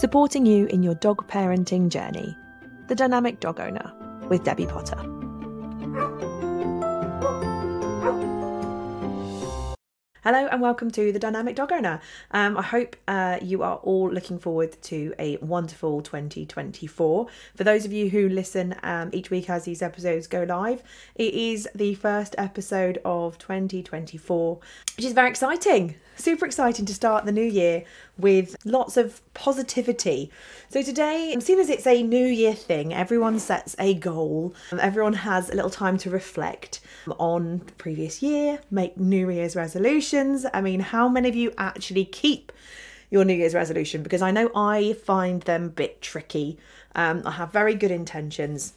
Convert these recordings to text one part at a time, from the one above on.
supporting you in your dog parenting journey. The Dynamic Dog Owner with Debbie Potter. Hello and welcome to the Dynamic Dog Owner. Um, I hope uh, you are all looking forward to a wonderful 2024. For those of you who listen um, each week as these episodes go live, it is the first episode of 2024, which is very exciting. Super exciting to start the new year with lots of positivity. So, today, seeing as it's a new year thing, everyone sets a goal, everyone has a little time to reflect on the previous year, make New Year's resolutions. I mean, how many of you actually keep your New Year's resolution? Because I know I find them a bit tricky. Um, I have very good intentions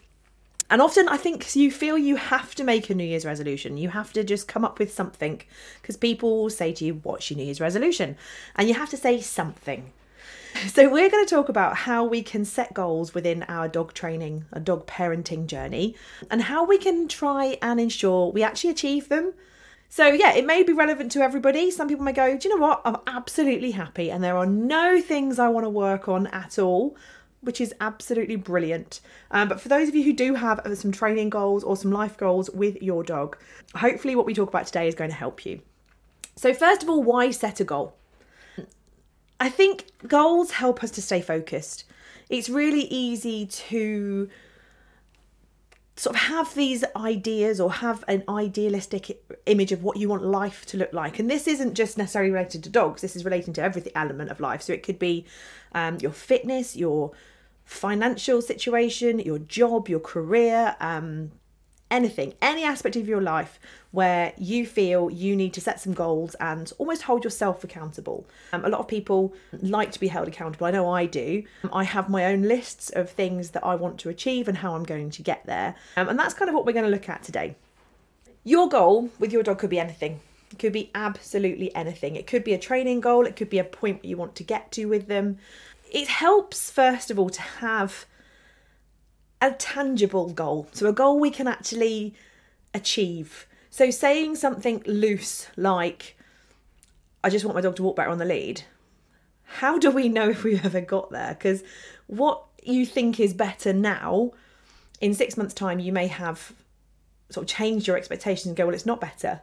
and often I think you feel you have to make a New Year's resolution. You have to just come up with something because people say to you, What's your New Year's resolution? And you have to say something. So, we're going to talk about how we can set goals within our dog training, a dog parenting journey, and how we can try and ensure we actually achieve them. So, yeah, it may be relevant to everybody. Some people may go, Do you know what? I'm absolutely happy, and there are no things I want to work on at all which is absolutely brilliant. Um, but for those of you who do have some training goals or some life goals with your dog, hopefully what we talk about today is going to help you. So, first of all, why set a goal? I think goals help us to stay focused. It's really easy to sort of have these ideas or have an idealistic image of what you want life to look like and this isn't just necessarily related to dogs this is relating to every element of life so it could be um, your fitness your financial situation, your job, your career, um, anything, any aspect of your life where you feel you need to set some goals and almost hold yourself accountable. Um, a lot of people like to be held accountable. I know I do. I have my own lists of things that I want to achieve and how I'm going to get there. Um, and that's kind of what we're going to look at today. Your goal with your dog could be anything. It could be absolutely anything. It could be a training goal, it could be a point you want to get to with them it helps, first of all, to have a tangible goal. So, a goal we can actually achieve. So, saying something loose like, I just want my dog to walk better on the lead, how do we know if we've ever got there? Because what you think is better now, in six months' time, you may have sort of changed your expectations and go, well, it's not better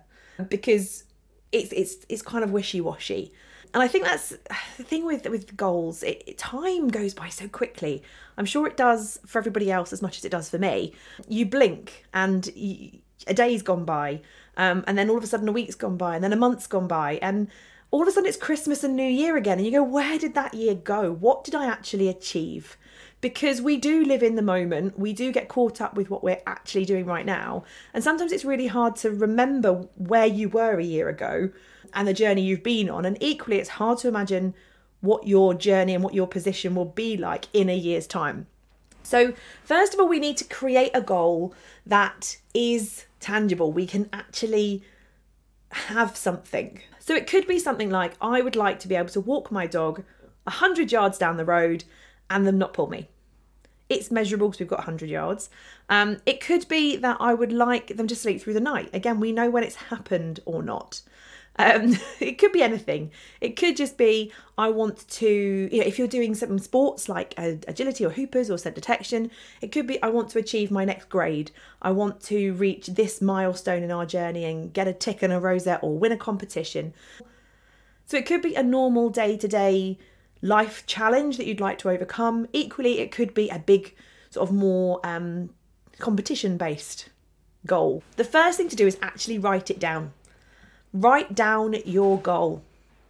because it's it's it's kind of wishy washy and I think that's the thing with with goals. It, it, time goes by so quickly. I'm sure it does for everybody else as much as it does for me. You blink, and you, a day's gone by, um, and then all of a sudden a week's gone by, and then a month's gone by, and all of a sudden it's Christmas and New Year again, and you go, where did that year go? What did I actually achieve? Because we do live in the moment, we do get caught up with what we're actually doing right now, and sometimes it's really hard to remember where you were a year ago and the journey you've been on. And equally, it's hard to imagine what your journey and what your position will be like in a year's time. So, first of all, we need to create a goal that is tangible. We can actually have something. So, it could be something like I would like to be able to walk my dog 100 yards down the road and them not pull me. It's measurable because we've got 100 yards. Um, it could be that I would like them to sleep through the night. Again, we know when it's happened or not. Um, it could be anything. It could just be I want to, you know, if you're doing some sports like uh, agility or hoopers or scent detection, it could be I want to achieve my next grade. I want to reach this milestone in our journey and get a tick and a rosette or win a competition. So it could be a normal day to day life challenge that you'd like to overcome. Equally, it could be a big, sort of more um, competition based goal. The first thing to do is actually write it down. Write down your goal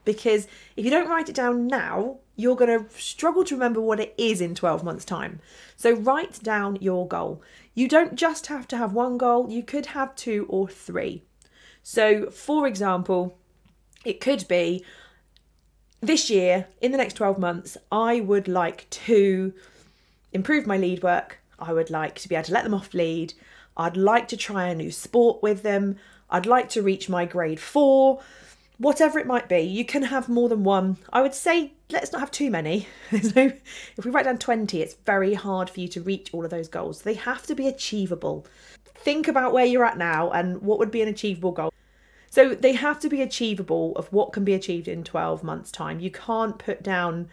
because if you don't write it down now, you're going to struggle to remember what it is in 12 months' time. So, write down your goal. You don't just have to have one goal, you could have two or three. So, for example, it could be this year, in the next 12 months, I would like to improve my lead work. I would like to be able to let them off lead. I'd like to try a new sport with them. I'd like to reach my grade four, whatever it might be. You can have more than one. I would say let's not have too many. If we write down 20, it's very hard for you to reach all of those goals. They have to be achievable. Think about where you're at now and what would be an achievable goal. So they have to be achievable of what can be achieved in 12 months' time. You can't put down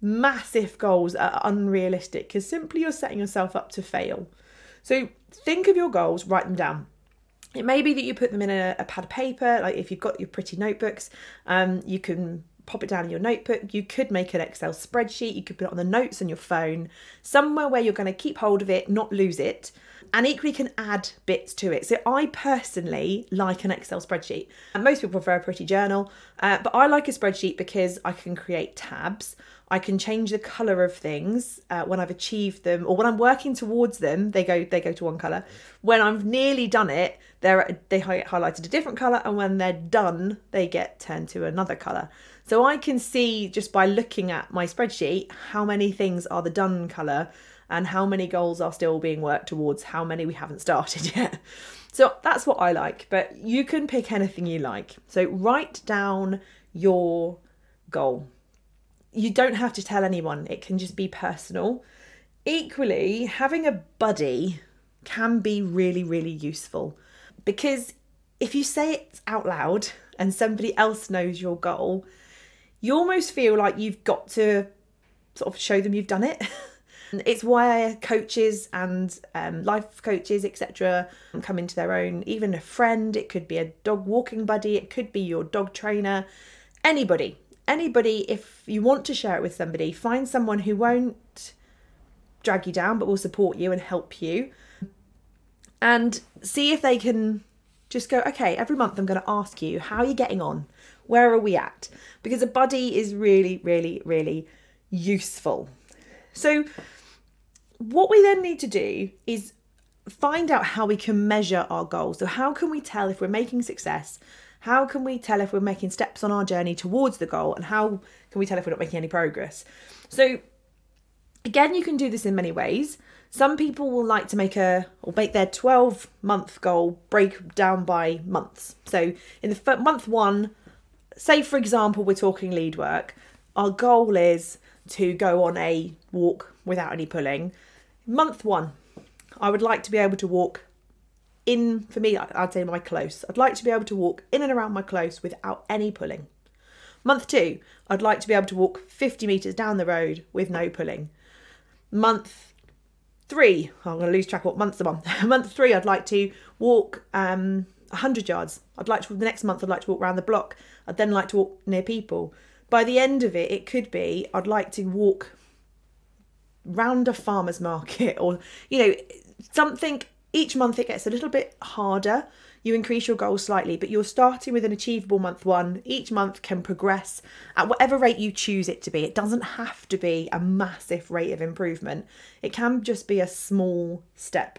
massive goals that are unrealistic because simply you're setting yourself up to fail. So think of your goals, write them down. It may be that you put them in a, a pad of paper, like if you've got your pretty notebooks, um, you can pop it down in your notebook. You could make an Excel spreadsheet, you could put it on the notes on your phone, somewhere where you're going to keep hold of it, not lose it and equally can add bits to it. So I personally like an Excel spreadsheet. And most people prefer a pretty journal, uh, but I like a spreadsheet because I can create tabs. I can change the color of things uh, when I've achieved them, or when I'm working towards them. They go they go to one color. When I've nearly done it, they're they highlighted a different color, and when they're done, they get turned to another color. So I can see just by looking at my spreadsheet how many things are the done color and how many goals are still being worked towards, how many we haven't started yet. So that's what I like, but you can pick anything you like. So write down your goal. You don't have to tell anyone, it can just be personal. Equally, having a buddy can be really, really useful because if you say it out loud and somebody else knows your goal, you almost feel like you've got to sort of show them you've done it. It's why coaches and um, life coaches, etc., come into their own. Even a friend, it could be a dog walking buddy, it could be your dog trainer, anybody. Anybody, if you want to share it with somebody, find someone who won't drag you down but will support you and help you. And see if they can just go, okay, every month I'm going to ask you, how are you getting on? Where are we at? Because a buddy is really, really, really useful. So, what we then need to do is find out how we can measure our goals. So, how can we tell if we're making success? How can we tell if we're making steps on our journey towards the goal? And how can we tell if we're not making any progress? So, again, you can do this in many ways. Some people will like to make a or make their 12 month goal break down by months. So, in the month one, say for example, we're talking lead work, our goal is to go on a walk without any pulling Month one, I would like to be able to walk in, for me, I'd say my close. I'd like to be able to walk in and around my close without any pulling. Month two, I'd like to be able to walk 50 metres down the road with no pulling. Month three, I'm going to lose track of what months I'm on. month three, I'd like to walk um, 100 yards. I'd like to, the next month, I'd like to walk around the block. I'd then like to walk near people. By the end of it, it could be I'd like to walk round a farmer's market or, you know, something each month it gets a little bit harder. You increase your goals slightly, but you're starting with an achievable month one. Each month can progress at whatever rate you choose it to be. It doesn't have to be a massive rate of improvement, it can just be a small step.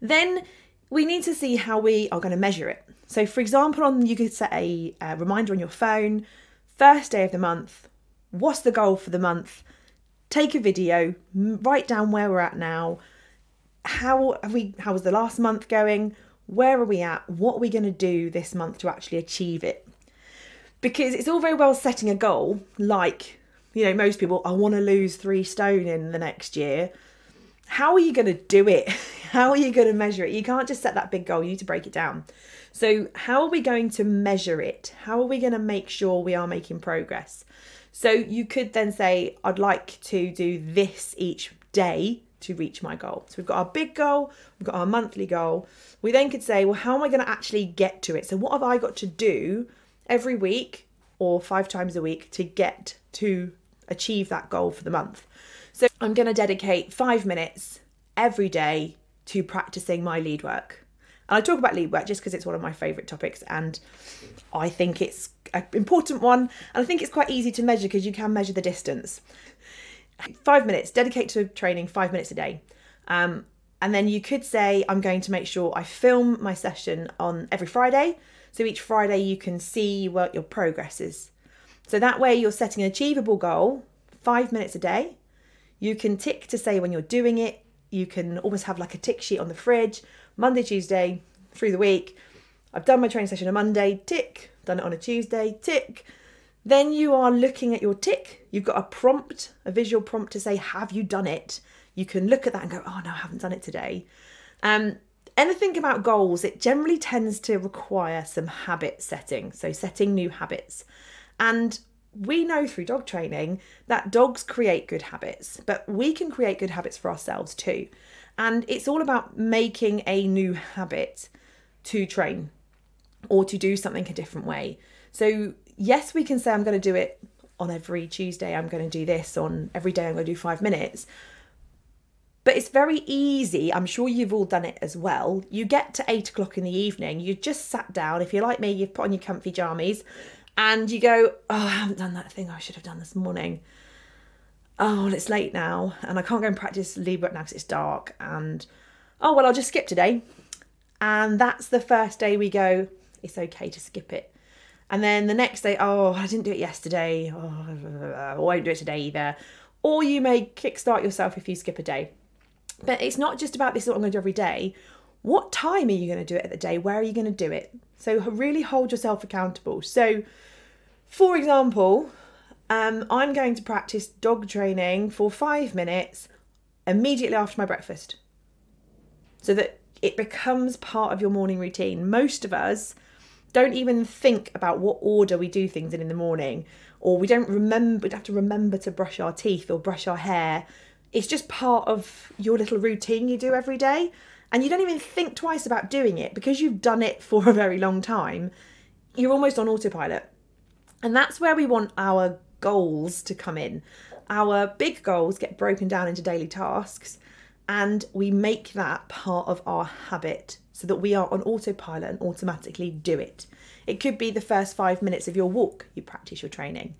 Then we need to see how we are going to measure it. So, for example, on you could set a, a reminder on your phone, first day of the month. What's the goal for the month? Take a video, write down where we're at now. How have we how was the last month going? Where are we at? What are we going to do this month to actually achieve it? Because it's all very well setting a goal, like, you know, most people, I want to lose three stone in the next year. How are you going to do it? How are you going to measure it? You can't just set that big goal, you need to break it down. So, how are we going to measure it? How are we going to make sure we are making progress? So you could then say, I'd like to do this each day to reach my goal. So we've got our big goal, we've got our monthly goal. We then could say, well, how am I going to actually get to it? So what have I got to do every week or five times a week to get to achieve that goal for the month? So I'm going to dedicate five minutes every day to practicing my lead work. And I talk about lead work just because it's one of my favourite topics and I think it's an important one. And I think it's quite easy to measure because you can measure the distance. Five minutes, dedicate to training five minutes a day. Um, and then you could say, I'm going to make sure I film my session on every Friday. So each Friday you can see what your progress is. So that way you're setting an achievable goal, five minutes a day. You can tick to say when you're doing it. You can almost have like a tick sheet on the fridge Monday, Tuesday, through the week. I've done my training session on Monday, tick, done it on a Tuesday, tick. Then you are looking at your tick. You've got a prompt, a visual prompt to say, Have you done it? You can look at that and go, Oh, no, I haven't done it today. Um, anything about goals, it generally tends to require some habit setting, so setting new habits. And we know through dog training that dogs create good habits, but we can create good habits for ourselves too. And it's all about making a new habit to train or to do something a different way. So, yes, we can say, I'm going to do it on every Tuesday, I'm going to do this, on every day, I'm going to do five minutes. But it's very easy. I'm sure you've all done it as well. You get to eight o'clock in the evening, you just sat down. If you're like me, you've put on your comfy jammies and you go, Oh, I haven't done that thing I should have done this morning. Oh, well, it's late now and I can't go and practice work now because it's dark. And oh, well, I'll just skip today. And that's the first day we go, It's okay to skip it. And then the next day, oh, I didn't do it yesterday. Oh, I won't do it today either. Or you may kickstart yourself if you skip a day. But it's not just about this is what I'm going to do every day. What time are you going to do it at the day? Where are you going to do it? So really hold yourself accountable. So, for example, um, I'm going to practice dog training for five minutes immediately after my breakfast so that it becomes part of your morning routine. Most of us don't even think about what order we do things in in the morning, or we don't remember, we have to remember to brush our teeth or brush our hair. It's just part of your little routine you do every day. And you don't even think twice about doing it because you've done it for a very long time. You're almost on autopilot. And that's where we want our goals to come in. Our big goals get broken down into daily tasks, and we make that part of our habit so that we are on autopilot and automatically do it. It could be the first five minutes of your walk, you practice your training.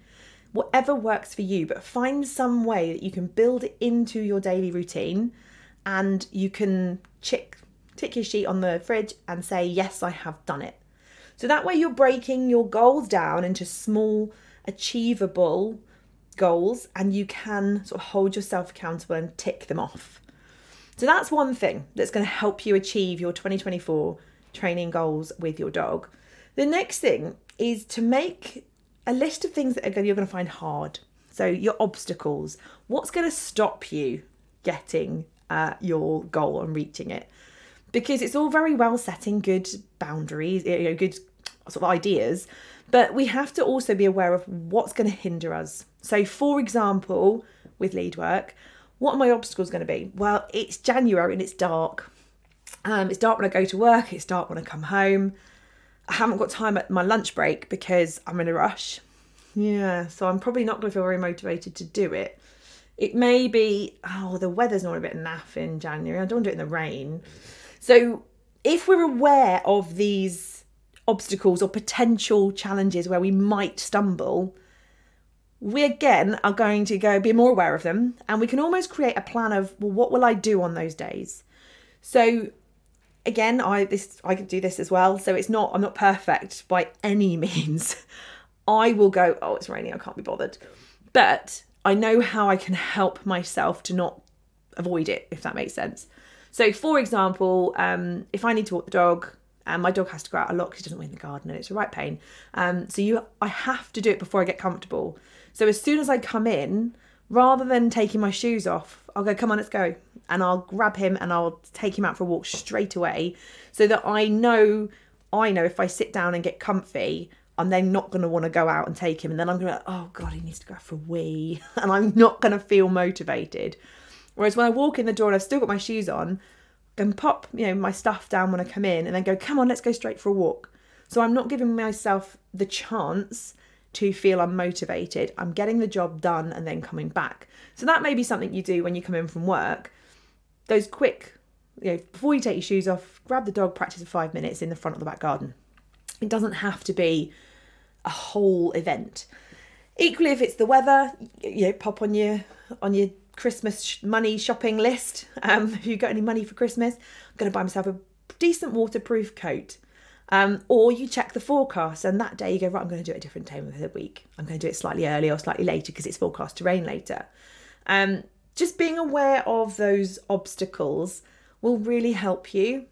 Whatever works for you, but find some way that you can build it into your daily routine and you can tick, tick your sheet on the fridge and say, Yes, I have done it. So that way you're breaking your goals down into small, achievable goals and you can sort of hold yourself accountable and tick them off. So that's one thing that's going to help you achieve your 2024 training goals with your dog. The next thing is to make a list of things that are you're going to find hard. So your obstacles, what's going to stop you getting uh, your goal and reaching it? Because it's all very well setting good boundaries, you know, good sort of ideas, but we have to also be aware of what's going to hinder us. So, for example, with lead work, what are my obstacles going to be? Well, it's January and it's dark. Um, it's dark when I go to work, it's dark when I come home. I haven't got time at my lunch break because I'm in a rush. Yeah, so I'm probably not going to feel very motivated to do it. It may be, oh, the weather's not a bit naff in January. I don't want to do it in the rain. So if we're aware of these obstacles or potential challenges where we might stumble, we again are going to go be more aware of them and we can almost create a plan of well what will i do on those days? So again i this i can do this as well so it's not i'm not perfect by any means. I will go oh it's raining i can't be bothered. But i know how i can help myself to not avoid it if that makes sense. So for example um, if i need to walk the dog and my dog has to go out a lot because he doesn't win the garden and it's a right pain um, so you i have to do it before i get comfortable so as soon as I come in, rather than taking my shoes off, I'll go, come on, let's go. And I'll grab him and I'll take him out for a walk straight away so that I know I know if I sit down and get comfy, I'm then not going to want to go out and take him. And then I'm going to, oh God, he needs to go for a wee. And I'm not going to feel motivated. Whereas when I walk in the door and I've still got my shoes on, can pop, you know, my stuff down when I come in and then go, come on, let's go straight for a walk. So I'm not giving myself the chance to feel unmotivated. I'm getting the job done and then coming back. So that may be something you do when you come in from work. Those quick, you know, before you take your shoes off, grab the dog, practice for five minutes in the front of the back garden. It doesn't have to be a whole event. Equally, if it's the weather, you know, pop on your on your Christmas money shopping list. Um, if you got any money for Christmas, I'm going to buy myself a decent waterproof coat. Um, or you check the forecast and that day you go, right, I'm going to do it a different time of the week. I'm going to do it slightly earlier or slightly later because it's forecast to rain later. Um, just being aware of those obstacles will really help you.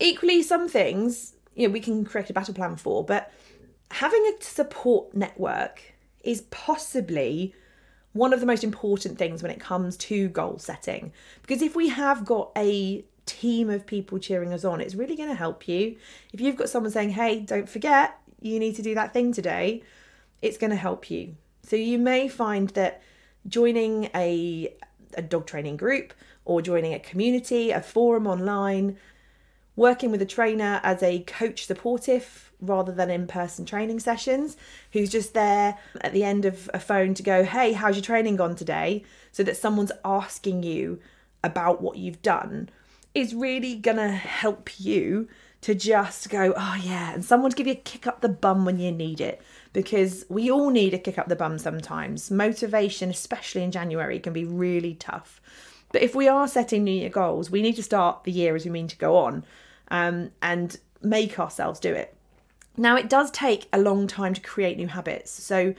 Equally, some things you know we can create a battle plan for, but having a support network is possibly one of the most important things when it comes to goal setting. Because if we have got a team of people cheering us on. It's really going to help you. If you've got someone saying, hey, don't forget, you need to do that thing today, it's going to help you. So you may find that joining a, a dog training group or joining a community, a forum online, working with a trainer as a coach supportive rather than in person training sessions, who's just there at the end of a phone to go, Hey, how's your training gone today? So that someone's asking you about what you've done is really gonna help you to just go, Oh, yeah, and someone to give you a kick up the bum when you need it. Because we all need a kick up the bum sometimes. Motivation, especially in January, can be really tough. But if we are setting New Year goals, we need to start the year as we mean to go on um, and make ourselves do it. Now, it does take a long time to create new habits. So,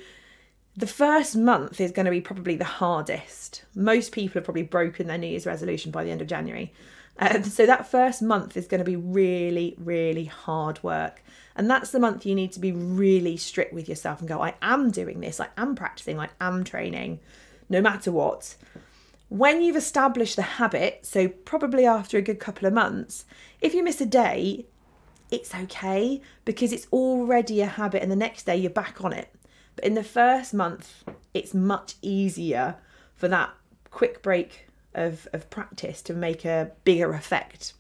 the first month is going to be probably the hardest. Most people have probably broken their New Year's resolution by the end of January. Um, so, that first month is going to be really, really hard work. And that's the month you need to be really strict with yourself and go, I am doing this, I am practicing, I am training, no matter what. When you've established the habit, so probably after a good couple of months, if you miss a day, it's okay because it's already a habit and the next day you're back on it. But in the first month, it's much easier for that quick break of, of practice to make a bigger effect.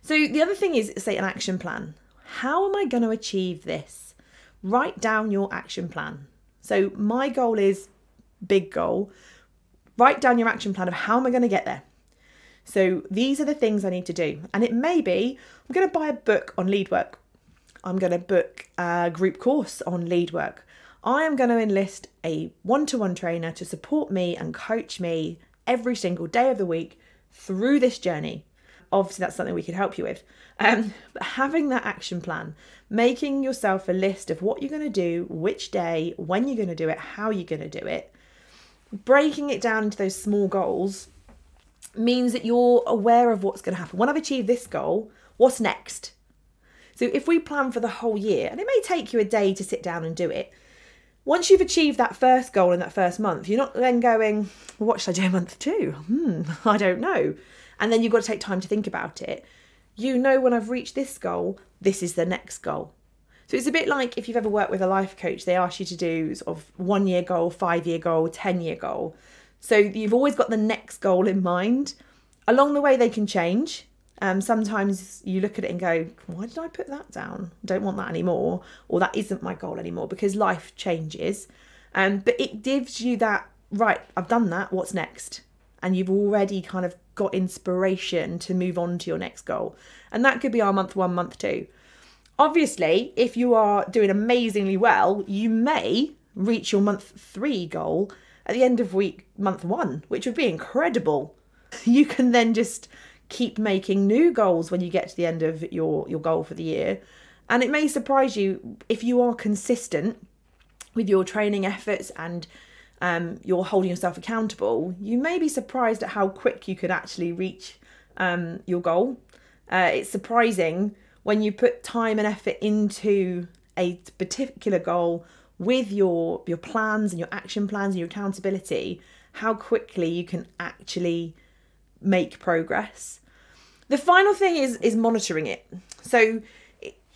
So the other thing is, say, an action plan. How am I going to achieve this? Write down your action plan. So my goal is big goal write down your action plan of how am I going to get there. So these are the things I need to do. And it may be I'm going to buy a book on lead work. I'm going to book a group course on lead work. I am going to enlist a one to one trainer to support me and coach me every single day of the week through this journey. Obviously, that's something we could help you with. Um, but having that action plan, making yourself a list of what you're going to do, which day, when you're going to do it, how you're going to do it, breaking it down into those small goals means that you're aware of what's going to happen. When I've achieved this goal, what's next? So if we plan for the whole year, and it may take you a day to sit down and do it, once you've achieved that first goal in that first month, you're not then going, well, what should I do in month two? Hmm, I don't know. And then you've got to take time to think about it. You know, when I've reached this goal, this is the next goal. So it's a bit like if you've ever worked with a life coach, they ask you to do sort of one year goal, five year goal, 10 year goal. So you've always got the next goal in mind. Along the way, they can change. Um, sometimes you look at it and go, why did I put that down? Don't want that anymore. Or that isn't my goal anymore because life changes. Um, but it gives you that, right, I've done that, what's next? And you've already kind of got inspiration to move on to your next goal. And that could be our month one, month two. Obviously, if you are doing amazingly well, you may reach your month three goal at the end of week month one, which would be incredible. You can then just keep making new goals when you get to the end of your, your goal for the year. And it may surprise you if you are consistent with your training efforts and um, you're holding yourself accountable, you may be surprised at how quick you could actually reach um, your goal. Uh, it's surprising when you put time and effort into a particular goal with your your plans and your action plans and your accountability how quickly you can actually make progress the final thing is is monitoring it so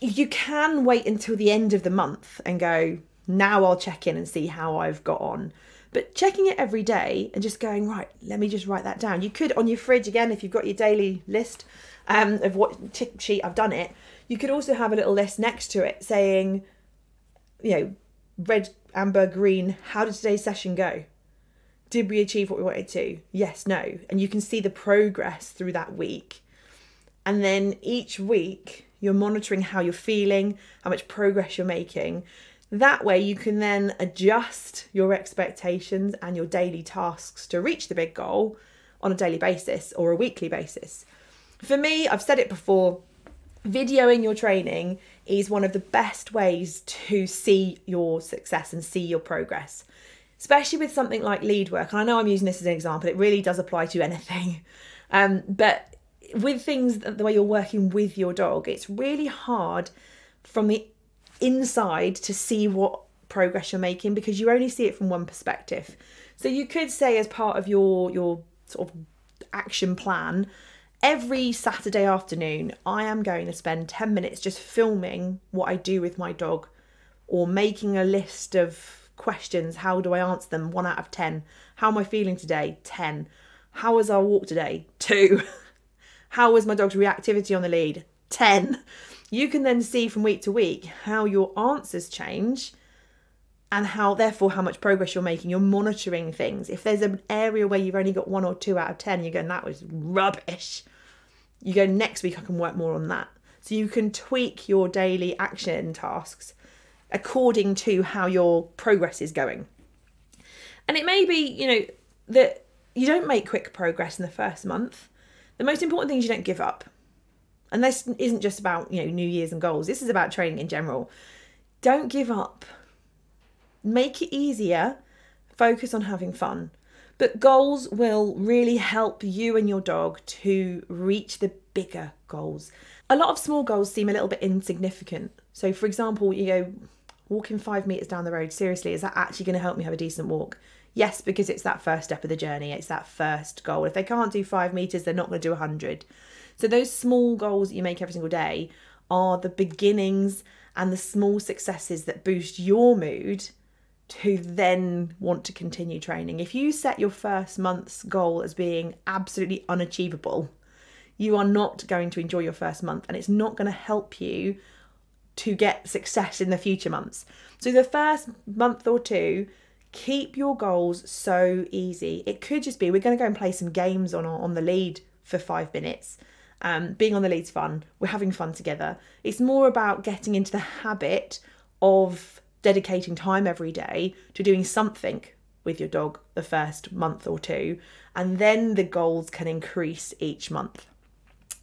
you can wait until the end of the month and go now I'll check in and see how I've got on but checking it every day and just going right let me just write that down you could on your fridge again if you've got your daily list um, of what tick sheet I've done it. You could also have a little list next to it saying, you know, red, amber, green, how did today's session go? Did we achieve what we wanted to? Yes, no. And you can see the progress through that week. And then each week, you're monitoring how you're feeling, how much progress you're making. That way, you can then adjust your expectations and your daily tasks to reach the big goal on a daily basis or a weekly basis. For me, I've said it before, videoing your training is one of the best ways to see your success and see your progress, especially with something like lead work. And I know I'm using this as an example, it really does apply to anything. Um, but with things the way you're working with your dog, it's really hard from the inside to see what progress you're making because you only see it from one perspective. So you could say as part of your your sort of action plan every Saturday afternoon, I am going to spend 10 minutes just filming what I do with my dog or making a list of questions. How do I answer them? One out of 10. How am I feeling today? 10. How was our walk today? Two. How was my dog's reactivity on the lead? 10. You can then see from week to week how your answers change and how therefore how much progress you're making. You're monitoring things. If there's an area where you've only got one or two out of ten you're going that was rubbish. You go next week i can work more on that. So you can tweak your daily action tasks according to how your progress is going. And it may be you know that you don't make quick progress in the first month the most important thing is you don't give up and this isn't just about you know new years and goals this is about training in general don't give up make it easier, focus on having fun. But goals will really help you and your dog to reach the bigger goals. A lot of small goals seem a little bit insignificant. So, for example, you go walking five meters down the road, seriously, is that actually going to help me have a decent walk? Yes, because it's that first step of the journey, it's that first goal. If they can't do five meters, they're not going to do a 100. So, those small goals that you make every single day are the beginnings and the small successes that boost your mood to then want to continue training. If you set your first month's goal as being absolutely unachievable, you are not going to enjoy your first month and it's not going to help you to get success in the future months. So, the first month or two, keep your goals so easy. It could just be we're going to go and play some games on, on the lead for five minutes. Um, being on the lead's fun, we're having fun together. It's more about getting into the habit of dedicating time every day to doing something with your dog the first month or two, and then the goals can increase each month.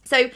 So,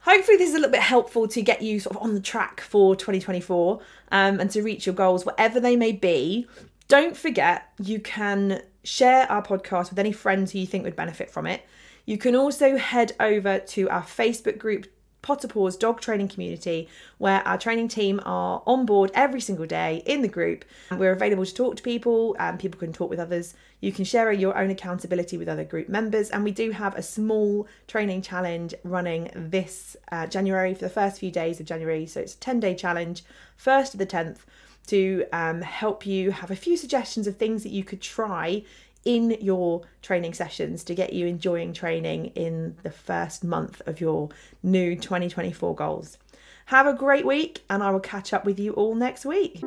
hopefully, this is a little bit helpful to get you sort of on the track for 2024 um, and to reach your goals, whatever they may be. Don't forget, you can share our podcast with any friends who you think would benefit from it. You can also head over to our Facebook group, Potterpaws dog training community where our training team are on board every single day in the group. We're available to talk to people and people can talk with others. You can share your own accountability with other group members. And we do have a small training challenge running this uh, January for the first few days of January. So it's a 10 day challenge, 1st to the 10th, to um, help you have a few suggestions of things that you could try in your training sessions to get you enjoying training in the first month of your new 2024 goals. Have a great week, and I will catch up with you all next week.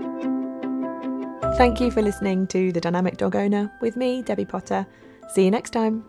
Thank you for listening to The Dynamic Dog Owner with me, Debbie Potter. See you next time.